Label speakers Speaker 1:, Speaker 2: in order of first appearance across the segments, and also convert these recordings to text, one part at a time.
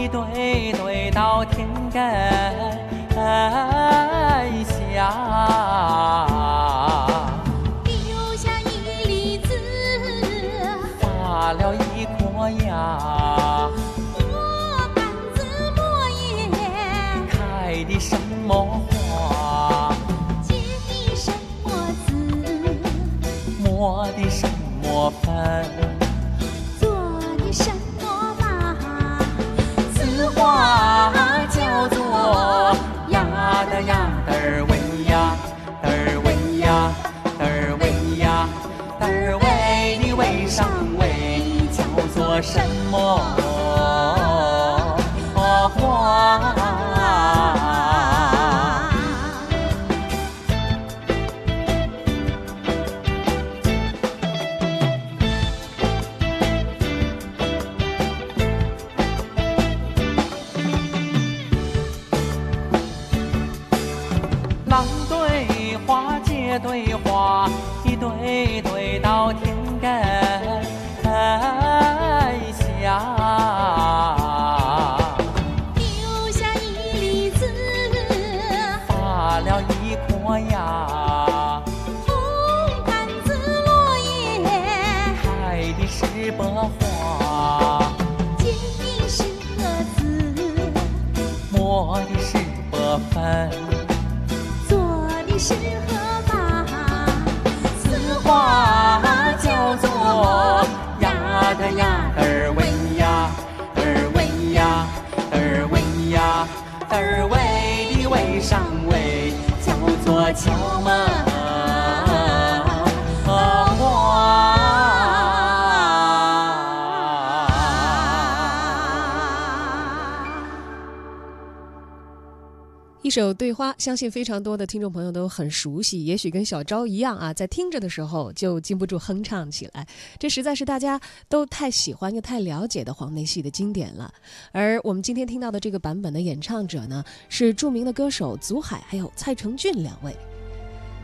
Speaker 1: 一对对到天根下。
Speaker 2: 丢下一粒籽，
Speaker 1: 发了一颗芽，
Speaker 2: 我甘子落叶，
Speaker 1: 开的什么花？
Speaker 2: 结的什么籽，
Speaker 1: 磨的什么粉？
Speaker 2: 么？
Speaker 1: 的是
Speaker 3: 一首《对花》，相信非常多的听众朋友都很熟悉，也许跟小昭一样啊，在听着的时候就禁不住哼唱起来。这实在是大家都太喜欢又太了解的黄梅戏的经典了。而我们今天听到的这个版本的演唱者呢，是著名的歌手祖海还有蔡成俊两位。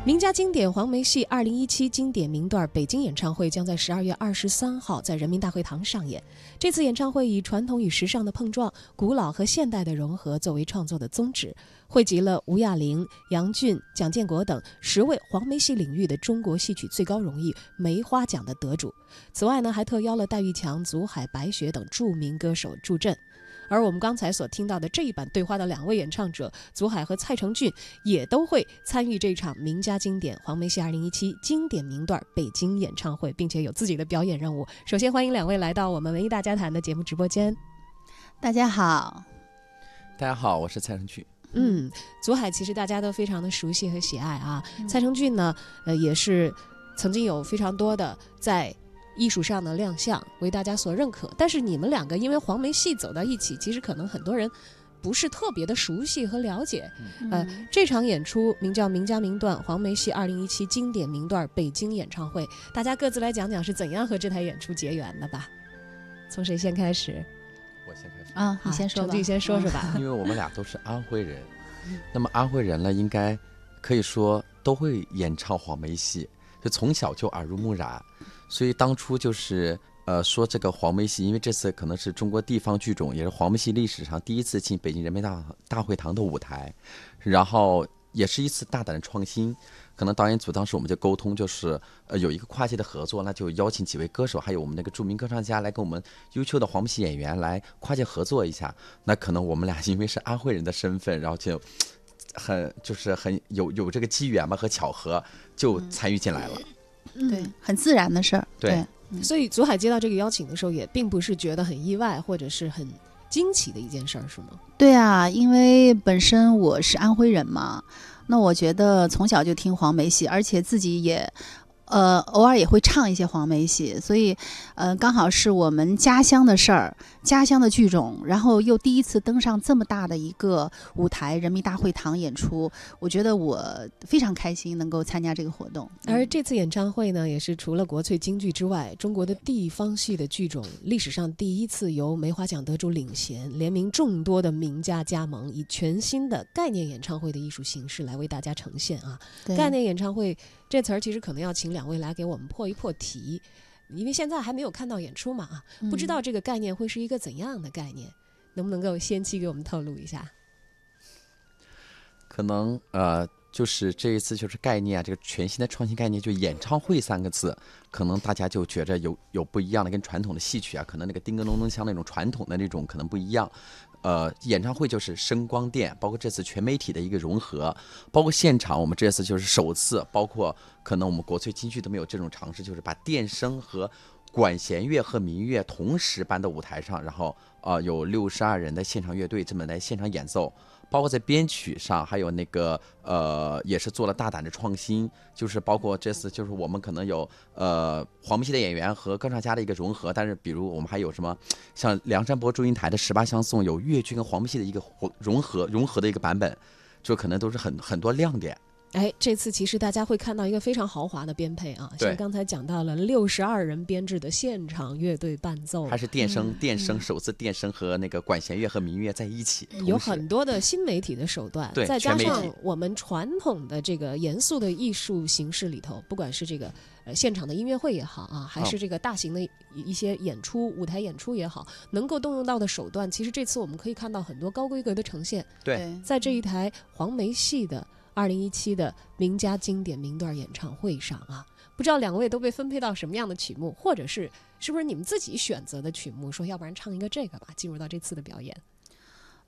Speaker 3: 名家经典黄梅戏二零一七经典名段北京演唱会将在十二月二十三号在人民大会堂上演。这次演唱会以传统与时尚的碰撞、古老和现代的融合作为创作的宗旨，汇集了吴亚玲、杨俊、蒋建国等十位黄梅戏领域的中国戏曲最高荣誉梅花奖的得主。此外呢，还特邀了戴玉强、祖海、白雪等著名歌手助阵。而我们刚才所听到的这一版对话的两位演唱者祖海和蔡成俊，也都会参与这场名家经典黄梅戏二零一七经典名段北京演唱会，并且有自己的表演任务。首先欢迎两位来到我们文艺大家谈的节目直播间。
Speaker 4: 大家好，
Speaker 5: 大家好，我是蔡成俊。
Speaker 3: 嗯，祖海其实大家都非常的熟悉和喜爱啊。蔡成俊呢，呃，也是曾经有非常多的在艺术上的亮相为大家所认可。但是你们两个因为黄梅戏走到一起，其实可能很多人不是特别的熟悉和了解。呃，这场演出名叫《名家名段黄梅戏二零一七经典名段北京演唱会》，大家各自来讲讲是怎样和这台演出结缘的吧。从谁先开始？
Speaker 5: 我先开始，
Speaker 4: 啊，你先说吧。
Speaker 3: 成俊先说说吧。
Speaker 5: 因为我们俩都是安徽人，那么安徽人呢，应该可以说都会演唱黄梅戏，就从小就耳濡目染，所以当初就是呃说这个黄梅戏，因为这次可能是中国地方剧种，也是黄梅戏历史上第一次进北京人民大大会堂的舞台，然后也是一次大胆的创新。可能导演组当时我们就沟通，就是呃有一个跨界的合作，那就邀请几位歌手，还有我们那个著名歌唱家来跟我们优秀的黄梅戏演员来跨界合作一下。那可能我们俩因为是安徽人的身份，然后就很就是很有有这个机缘吧和巧合，就参与进来了。
Speaker 4: 对，很自然的事儿。
Speaker 5: 对
Speaker 3: 所以祖海接到这个邀请的时候，也并不是觉得很意外或者是很惊奇的一件事儿，是吗？
Speaker 4: 对啊，因为本身我是安徽人嘛，那我觉得从小就听黄梅戏，而且自己也。呃，偶尔也会唱一些黄梅戏，所以，呃，刚好是我们家乡的事儿，家乡的剧种，然后又第一次登上这么大的一个舞台——人民大会堂演出，我觉得我非常开心能够参加这个活动。
Speaker 3: 而这次演唱会呢，也是除了国粹京剧之外，中国的地方戏的剧种历史上第一次由梅花奖得主领衔，联名众多的名家加盟，以全新的概念演唱会的艺术形式来为大家呈现啊。
Speaker 4: 对
Speaker 3: 概念演唱会这词儿其实可能要请两位来给我们破一破题，因为现在还没有看到演出嘛啊，不知道这个概念会是一个怎样的概念。能不能够先期给我们透露一下？
Speaker 5: 可能呃，就是这一次就是概念啊，这个全新的创新概念，就演唱会三个字，可能大家就觉着有有不一样的，跟传统的戏曲啊，可能那个叮咚咚咚锵那种传统的那种可能不一样。呃，演唱会就是声光电，包括这次全媒体的一个融合，包括现场我们这次就是首次，包括可能我们国粹京剧都没有这种尝试，就是把电声和管弦乐和民乐同时搬到舞台上，然后呃有六十二人的现场乐队这么来现场演奏。包括在编曲上，还有那个呃，也是做了大胆的创新，就是包括这次就是我们可能有呃黄梅戏的演员和歌唱家的一个融合，但是比如我们还有什么像梁山伯祝英台的十八相送，有越剧跟黄梅戏的一个融合融合的一个版本，就可能都是很很多亮点。
Speaker 3: 哎，这次其实大家会看到一个非常豪华的编配啊，像刚才讲到了六十二人编制的现场乐队伴奏。
Speaker 5: 它，是电声、电声首次电声和那个管弦乐和民乐在一起，
Speaker 3: 有很多的新媒体的手段，
Speaker 5: 对
Speaker 3: 再加上我们传统的这个严肃的艺术形式里头，不管是这个呃现场的音乐会也好啊，还
Speaker 5: 哦。
Speaker 3: 是这个大型的一一些演出、舞台演出也好，能够动用到的手段，其实这次我们可以看到很多高规格的呈现，
Speaker 5: 对。
Speaker 3: 在这一台黄梅戏的二零一七的名家经典名段演唱会上啊，不知道两位都被分配到什么样的曲目，或者是是不是你们自己选择的曲目？说要不然唱一个这个吧，进入到这次的表演。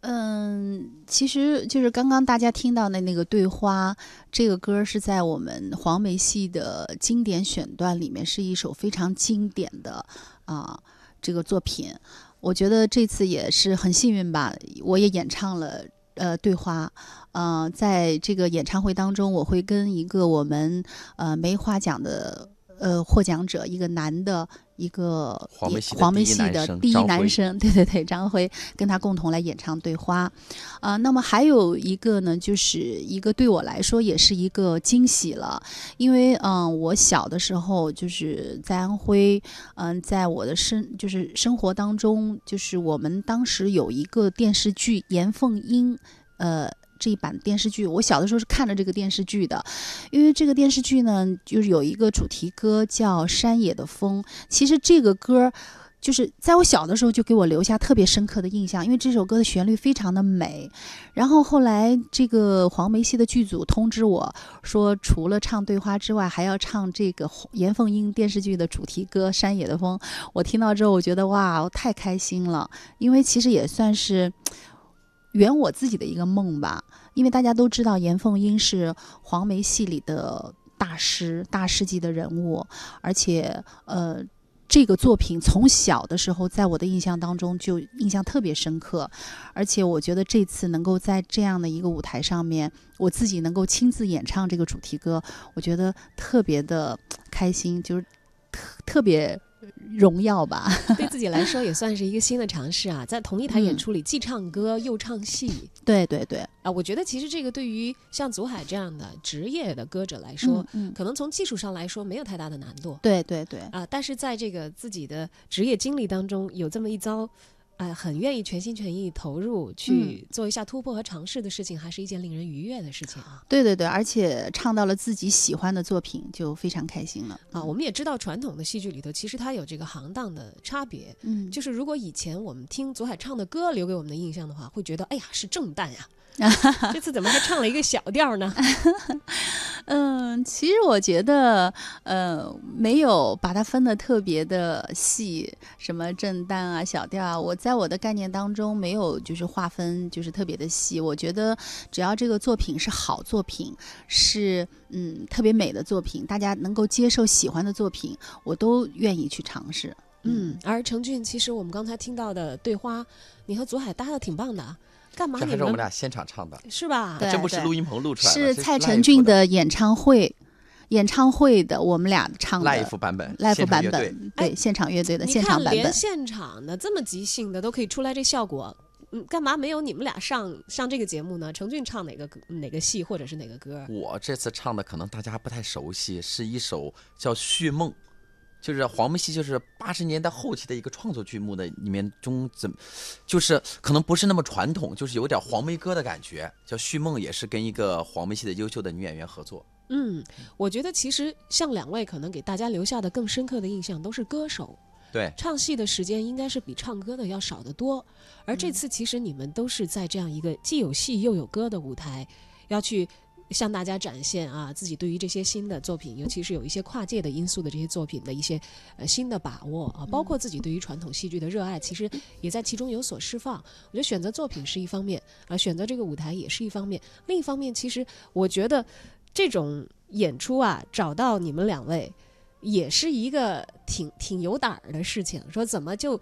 Speaker 4: 嗯，其实就是刚刚大家听到的那个《对花》这个歌，是在我们黄梅戏的经典选段里面，是一首非常经典的啊、这个作品。我觉得这次也是很幸运吧，我也演唱了呃《对话》。呃，在这个演唱会当中，我会跟一个我们呃梅花奖的呃获奖者，一个男的，一个
Speaker 5: 黄梅戏的第一男生，
Speaker 4: 对对对，张辉跟他共同来演唱《对花》。啊、那么还有一个呢，就是一个对我来说也是一个惊喜了，因为嗯、我小的时候就是在安徽，嗯、在我的生就是生活当中，就是我们当时有一个电视剧《严凤英》，呃。这一版电视剧，我小的时候是看着这个电视剧的，因为这个电视剧呢，就是有一个主题歌叫《山野的风》。其实这个歌，就是在我小的时候就给我留下特别深刻的印象，因为这首歌的旋律非常的美。然后后来这个黄梅戏的剧组通知我说，除了唱《对花》之外，还要唱这个严凤英电视剧的主题歌《山野的风》。我听到之后，我觉得哇，太开心了，因为其实也算是圆我自己的一个梦吧。因为大家都知道严凤英是黄梅戏里的大师、大师级的人物，而且呃。这个作品从小的时候，在我的印象当中就印象特别深刻，而且我觉得这次能够在这样的一个舞台上面，我自己能够亲自演唱这个主题歌，我觉得特别的开心，就是特特别荣耀吧。
Speaker 3: 对自己来说也算是一个新的尝试啊，在同一台演
Speaker 4: 嗯。
Speaker 3: 出里既唱歌又唱戏。
Speaker 4: 对对对，
Speaker 3: 啊，我觉得其实这个对于像祖海这样的职业的歌者来说，
Speaker 4: 嗯，嗯。
Speaker 3: 可能从技术上来说没有太大的难度。
Speaker 4: 对对对，
Speaker 3: 啊，但是在这个自己的职业经历当中有这么一遭。哎，很愿意全心全意投入去做一下突破和尝试的事情，还是一件令人愉悦的事情啊！
Speaker 4: 对对对，而且唱到了自己喜欢的作品，就非常开心了。
Speaker 3: 啊，我们也知道传统的戏剧里头，其实它有这个行当的差别。
Speaker 4: 嗯，
Speaker 3: 就是如果以前我们听左海唱的歌留给我们的印象的话，会觉得哎呀是正旦呀，啊这次怎么还唱了一个小调呢？
Speaker 4: 嗯，其实我觉得，呃，没有把它分的特别的细，什么正旦啊、小调啊，我在我的概念当中没有就是划分就是特别的细。我觉得只要这个作品是好作品，是嗯特别美的作品，大家能够接受喜欢的作品，我都愿意去尝试。
Speaker 3: 嗯，而程俊，其实我们刚才听到的对花，你和祖海搭的挺棒的啊，干嘛
Speaker 5: 这
Speaker 3: 你们
Speaker 5: 还是我们俩现场唱的，
Speaker 3: 是吧？
Speaker 4: 对
Speaker 5: 这不是录音棚录出来的，
Speaker 4: 是蔡成俊的演唱会，演唱会的我们俩唱的
Speaker 5: live 版本
Speaker 4: live 版本，对，现场乐队的
Speaker 3: 你
Speaker 4: 现场
Speaker 3: 看，连
Speaker 4: 版本。
Speaker 3: 现场的这么即兴的都可以出来这效果，嗯，干嘛没有你们俩上上这个节目呢？程俊唱哪个哪个戏或者是哪个歌？
Speaker 5: 我这次唱的可能大家不太熟悉，是一首叫《续梦》，就是黄梅戏，就是八十年代后期的一个创作剧目的里面中怎，就是可能不是那么传统，就是有点黄梅歌的感觉，叫《续梦》，也是跟一个黄梅戏的优秀的女演员合作。
Speaker 3: 嗯，我觉得其实像两位可能给大家留下的更深刻的印象都是歌手，
Speaker 5: 对，
Speaker 3: 唱戏的时间应该是比唱歌的要少得多。而这
Speaker 4: 嗯
Speaker 3: 次其实你们都是在这样一个既有戏又有歌的舞台，要去向大家展现啊自己对于这些新的作品，尤其是有一些跨界的因素的这些作品的一些呃新的把握啊，包括自己对于传统戏剧的热爱，其实也在其中有所释放。我觉得选择作品是一方面啊，选择这个舞台也是一方面。另一方面，其实我觉得这种演出啊，找到你们两位。也是一个挺挺有胆儿的事情，说怎么就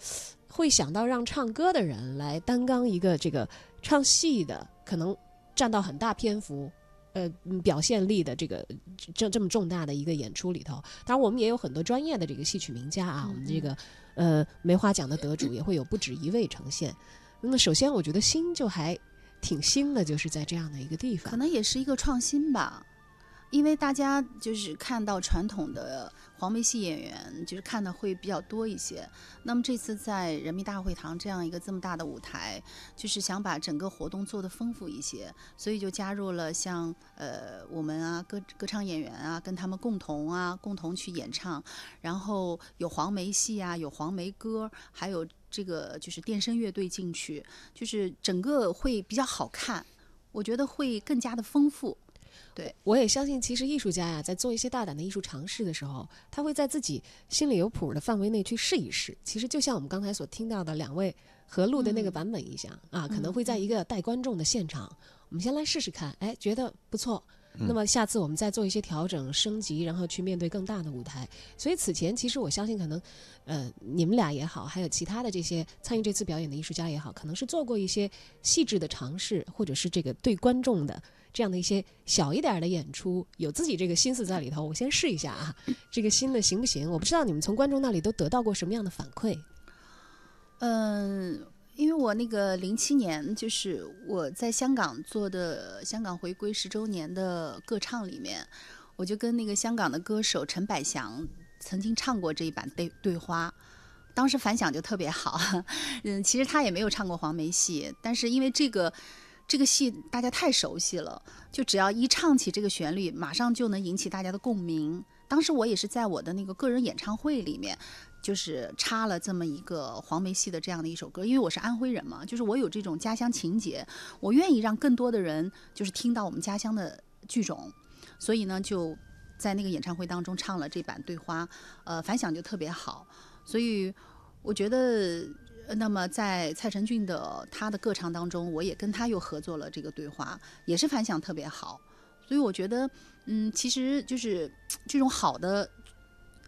Speaker 3: 会想到让唱歌的人来担纲一个这个唱戏的，可能占到很大篇幅，呃，嗯表现力的这个这这么重大的一个演出里头。当然，我们也有很多专业的这个戏曲名家啊，我们这个呃梅花奖的得主也会有不止一位呈现。那么，首先我觉得新就还挺新的，就是在这样的一个地方。
Speaker 4: 可能也是一个创新吧。因为大家就是看到传统的黄梅戏演员，就是看的会比较多一些。那么这次在人民大会堂这样一个这么大的舞台，就是想把整个活动做得丰富一些，所以就加入了像呃我们啊歌歌唱演员啊，跟他们共同啊共同去演唱，然后有黄梅戏啊，有黄梅歌，还有这个就是电声乐队进去，就是整个会比较好看，我觉得会更加的丰富。
Speaker 3: 我也相信，其实艺术家呀，在做一些大胆的艺术尝试的时候，他会在自己心里有谱的范围内去试一试。其实就像我们刚才所听到的两位合录的那个版本一样、啊，可能会在一个带观众的现场，我们先来试试看，哎，觉得不错。那么下次我们再做一些调整、升级，然后去面对更大的舞台。所以此前其实我相信，可能，呃，你们俩也好，还有其他的这些参与这次表演的艺术家也好，可能是做过一些细致的尝试，或者是这个对观众的这样的一些小一点儿的演出，有自己这个心思在里头。我先试一下啊，这个新的行不行？我不知道你们从观众那里都得到过什么样的反馈。
Speaker 4: 嗯，因为我那个零七年就是我在香港做的香港回归十周年的歌唱里面，我就跟那个香港的歌手陈百祥曾经唱过这一版对对花。当时反响就特别好，嗯，其实他也没有唱过黄梅戏，但是因为这个这个戏大家太熟悉了，就只要一唱起这个旋律，马上就能引起大家的共鸣。当时我也是在我的那个个人演唱会里面，就是插了这么一个黄梅戏的这样的一首歌，因为我是安徽人嘛，就是我有这种家乡情节，我愿意让更多的人就是听到我们家乡的剧种，所以呢就在那个演唱会当中唱了这版《对花》，呃，反响就特别好，所以我觉得。那么在蔡成俊的他的歌唱当中，我也跟他又合作了这个对话，也是反响特别好。所以我觉得，嗯，其实就是这种好的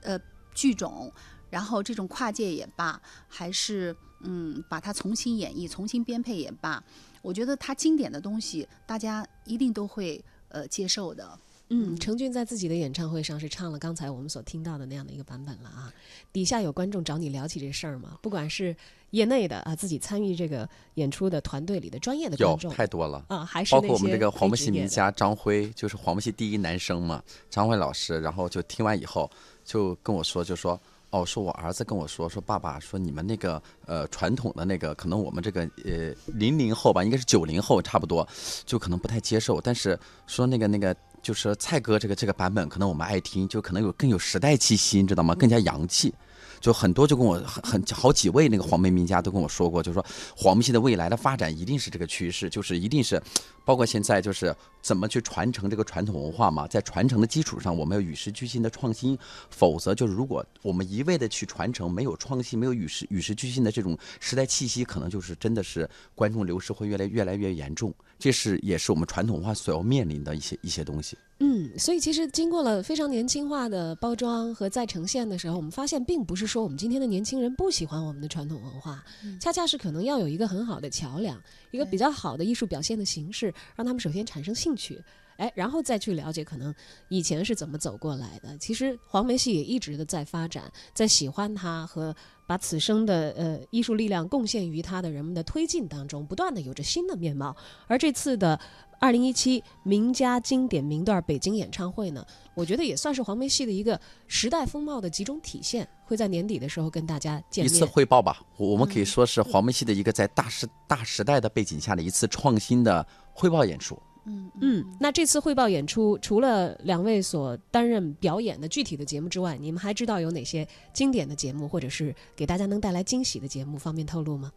Speaker 4: 呃剧种，然后这种跨界也罢，还是嗯把它重新演绎、重新编配也罢，我觉得它经典的东西，大家一定都会呃接受的。
Speaker 3: 嗯，程俊在自己的演唱会上是唱了刚才我们所听到的那样的一个版本了啊。底下有观众找你聊起这事儿吗？不管是业内的啊，自己参与这个演出的团队里的专业的
Speaker 5: 有
Speaker 3: 观众
Speaker 5: 太多了。
Speaker 3: 啊，还是
Speaker 5: 包括我们
Speaker 3: 那些
Speaker 5: 这个黄梅
Speaker 3: 非职业的
Speaker 5: 戏名家张辉，就是黄梅戏第一男生嘛，张辉老师，然后就听完以后就跟我说，就说哦，说我儿子跟我说，说爸爸，说你们那个呃传统的那个，可能我们这个呃零零后吧，应该是九零后差不多，就可能不太接受，但是说那个那个。就是蔡哥这个这个版本，可能我们爱听，就可能有更有时代气息，你知道吗？更加洋气。就很多就跟我很很好几位那个黄梅名家都跟我说过，就是说黄梅戏的未来的发展一定是这个趋势，就是一定是，包括现在就是怎么去传承这个传统文化嘛，在传承的基础上，我们要与时俱进的创新，否则就是如果我们一味的去传承，没有创新，没有与时与时俱进的这种时代气息，可能就是真的是观众流失会越来越来越严重，这是也是我们传统文化所要面临的一些一些东西。
Speaker 3: 嗯，所以其实经过了非常年轻化的包装和再呈现的时候，我们发现并不是说我们今天的年轻人不喜欢我们的传统文化，恰恰是可能要有一个很好的桥梁，一个比较好的艺术表现的形式，让他们首先产生兴趣。哎，然后再去了解可能以前是怎么走过来的。其实黄梅戏也一直的在发展，在喜欢它和把此生的呃艺术力量贡献于它的人们的推进当中，不断的有着新的面貌。而这次的二零一七名家经典名段北京演唱会呢，我觉得也算是黄梅戏的一个时代风貌的集中体现，会在年底的时候跟大家见面一。
Speaker 5: 次汇报吧，我我们可以说是黄梅戏的一个在大时大时代的背景下的一次创新的汇报演出。
Speaker 4: 嗯
Speaker 3: 嗯，那这次汇报演出，除了两位所担任表演的具体的节目之外，你们还知道有哪些经典的节目，或者是给大家能带来惊喜的节目，方便透露吗？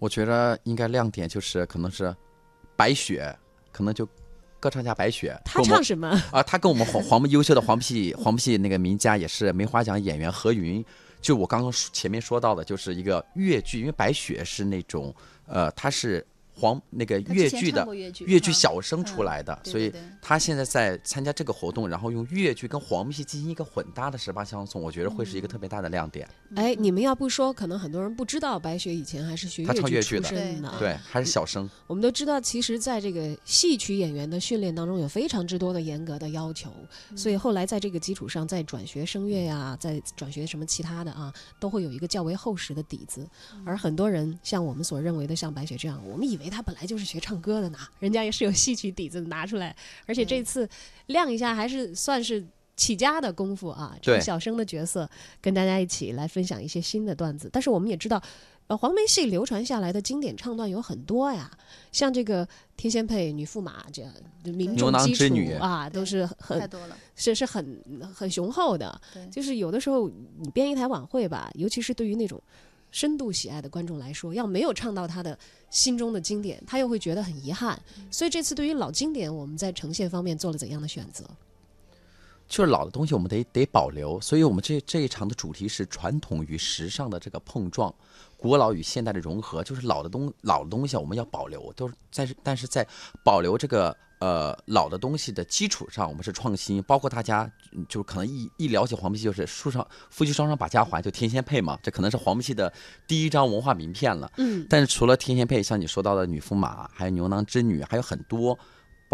Speaker 5: 我觉得应该亮点就是可能是白雪，可能就歌唱家白雪，
Speaker 3: 他唱什么？
Speaker 5: 啊，他跟我们黄黄木优秀的黄皮黄皮那个名家也是梅花奖演员何云，就我刚刚前面说到的，就是一个越剧，因为白雪是那种呃，她是黄那个越剧的
Speaker 4: 越剧
Speaker 5: 小生出
Speaker 4: 嗯
Speaker 5: 来的，所以他现在在参加这个活动，然后用越剧跟黄梅戏进行一个混搭的十八相送，我觉得会是一个特别大的亮点。
Speaker 3: 哎，你们要不说，可能很多人不知道白雪以前还是学越
Speaker 5: 剧的
Speaker 3: 身的。
Speaker 5: 对，还是小生。
Speaker 3: 我们都知道，其实在这个戏曲演员的训练当中，有非常之多的严格的要求，所以后来在这个基础上再转学声乐呀，再转学什么其他的啊，都会有一个较为厚实的底子。而很多人像我们所认为的，像白雪这样，我们以为她本来就是学唱歌的呢，人家也是有戏曲底子拿出来，而且这次亮一下还是算是。起家的功夫啊，这个
Speaker 5: 对
Speaker 3: 小生的角色跟大家一起来分享一些新的段子。但是我们也知道，呃，黄梅戏流传下来的经典唱段有很多呀，像这个天仙配、女驸马这民
Speaker 5: 牛郎
Speaker 3: 众基础
Speaker 5: 女
Speaker 3: 啊，都是很
Speaker 4: 太多了。
Speaker 3: 是是很很雄厚的。
Speaker 4: 对
Speaker 3: 就是有的时候你编一台晚会吧，尤其是对于那种深度喜爱的观众来说，要没有唱到他的心中的经典，他又会觉得很遗憾。所以这次对于老经典，我们在呈现方面做了怎样的选择？
Speaker 5: 就是老的东西我们得得保留，所以我们这这一场的主题是传统与时尚的这个碰撞，古老与现代的融合。就是老的东老的东西啊我们要保留，都是但是但是在保留这个呃老的东西的基础上，我们是创新。包括大家嗯就是可能一一聊起黄梅戏，就是书上夫妻双双把家还，就天仙配嘛，这可能是黄梅戏的第一张文化名片了。
Speaker 3: 嗯，
Speaker 5: 但是除了天仙配，像你说到的女驸马，还有牛郎织女，还有很多，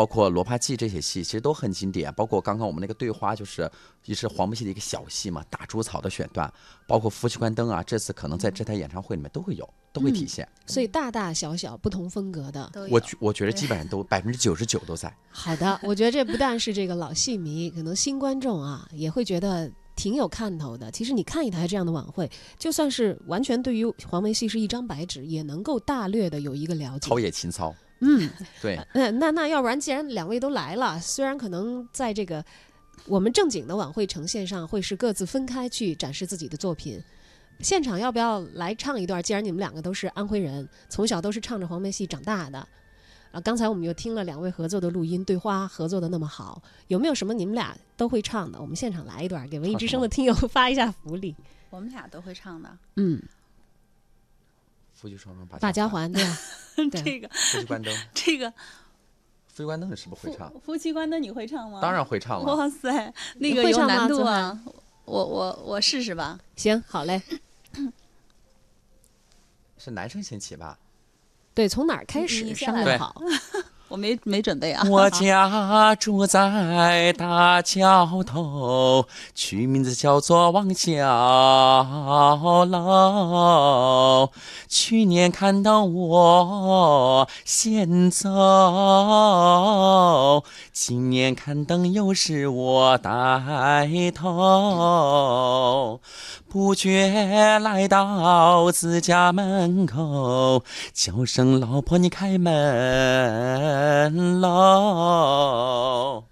Speaker 5: 包括罗帕记这些戏，其实都很经典。包括刚刚我们那个对花，就是也是黄梅戏的一个小戏嘛，打猪草的选段，包括夫妻关灯啊，这次可能在这台演唱会里面都会有，都会体现。
Speaker 3: 所以大大小小不同风格的。
Speaker 5: 我觉我觉得基本上都 百分之九十九都在。
Speaker 3: 好的，我觉得这不但是这个老戏迷，可能新观众啊也会觉得挺有看头的。其实你看一台这样的晚会，就算是完全对于黄梅戏是一张白纸，也能够大略的有一个了解
Speaker 5: 陶。冶情操，
Speaker 3: 嗯，
Speaker 5: 对，
Speaker 3: 那那那要不然，既然两位都来了，虽然可能在这个我们正经的晚会呈现上会是各自分开去展示自己的作品，现场要不要来唱一段？既然你们两个都是安徽人，从小都是唱着黄梅戏长大的。啊，刚才我们又听了两位合作的录音，对花合作的那么好，有没有什么你们俩都会唱的？我们现场来一段，给文艺之声的听友 发一下福利。
Speaker 4: 我们俩都会唱的。
Speaker 3: 嗯，
Speaker 5: 夫妻双双把
Speaker 3: 把家，还对吧？对
Speaker 4: 这个
Speaker 5: 夫妻关灯，
Speaker 4: 这个
Speaker 5: 夫妻关灯你是不是会唱？
Speaker 4: 夫妻关灯你会唱吗？
Speaker 5: 当然会唱了。
Speaker 4: 哇塞，那个有
Speaker 3: 会唱吗
Speaker 4: 难度啊！我我我试试吧。
Speaker 3: 行，好嘞。
Speaker 5: 是男生先起吧？
Speaker 3: 对，从哪儿开始商量好。
Speaker 4: 我没没准备啊。
Speaker 5: 我家住在大桥头，取名字叫做王小楼。去年看到我先走，今年看灯又是我带头。不觉来到自家门口，叫声老婆你开门喽。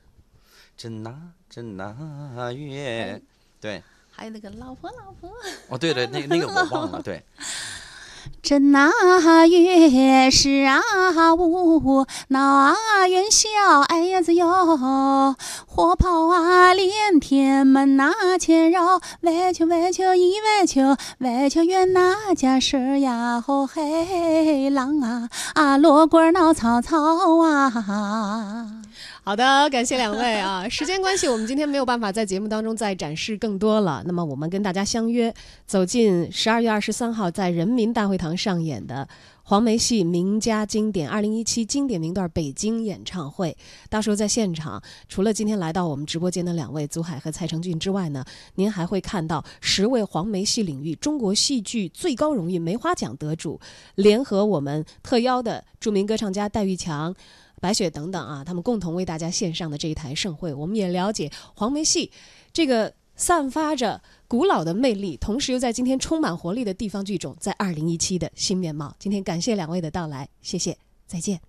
Speaker 5: 真那真那月，对，
Speaker 4: 还有那个老婆老婆。
Speaker 5: 哦对对，那个那个我忘了，对，
Speaker 4: 正那月是啊午闹啊元宵，哎呀子哟，火炮啊连天门那前绕，围球围球一围球，围球圆那家事儿呀，吼嘿郎啊啊锣鼓儿闹嘈嘈啊。
Speaker 3: 好的，感谢两位啊！时间关系，我们今天没有办法在节目当中再展示更多了。那么，我们跟大家相约，走进十二月二十三号在人民大会堂上演的黄梅戏名家经典二零一七经典名段北京演唱会。到时候在现场，除了今天来到我们直播间的两位祖海和蔡成俊之外呢，您还会看到十位黄梅戏领域中国戏剧最高荣誉梅花奖得主，联合我们特邀的著名歌唱家戴玉强。白雪等等啊，他们共同为大家献上的这一台盛会，我们也了解黄梅戏这个散发着古老的魅力，同时又在今天充满活力的地方剧种在二零一七的新面貌。今天感谢两位的到来，谢谢，再见。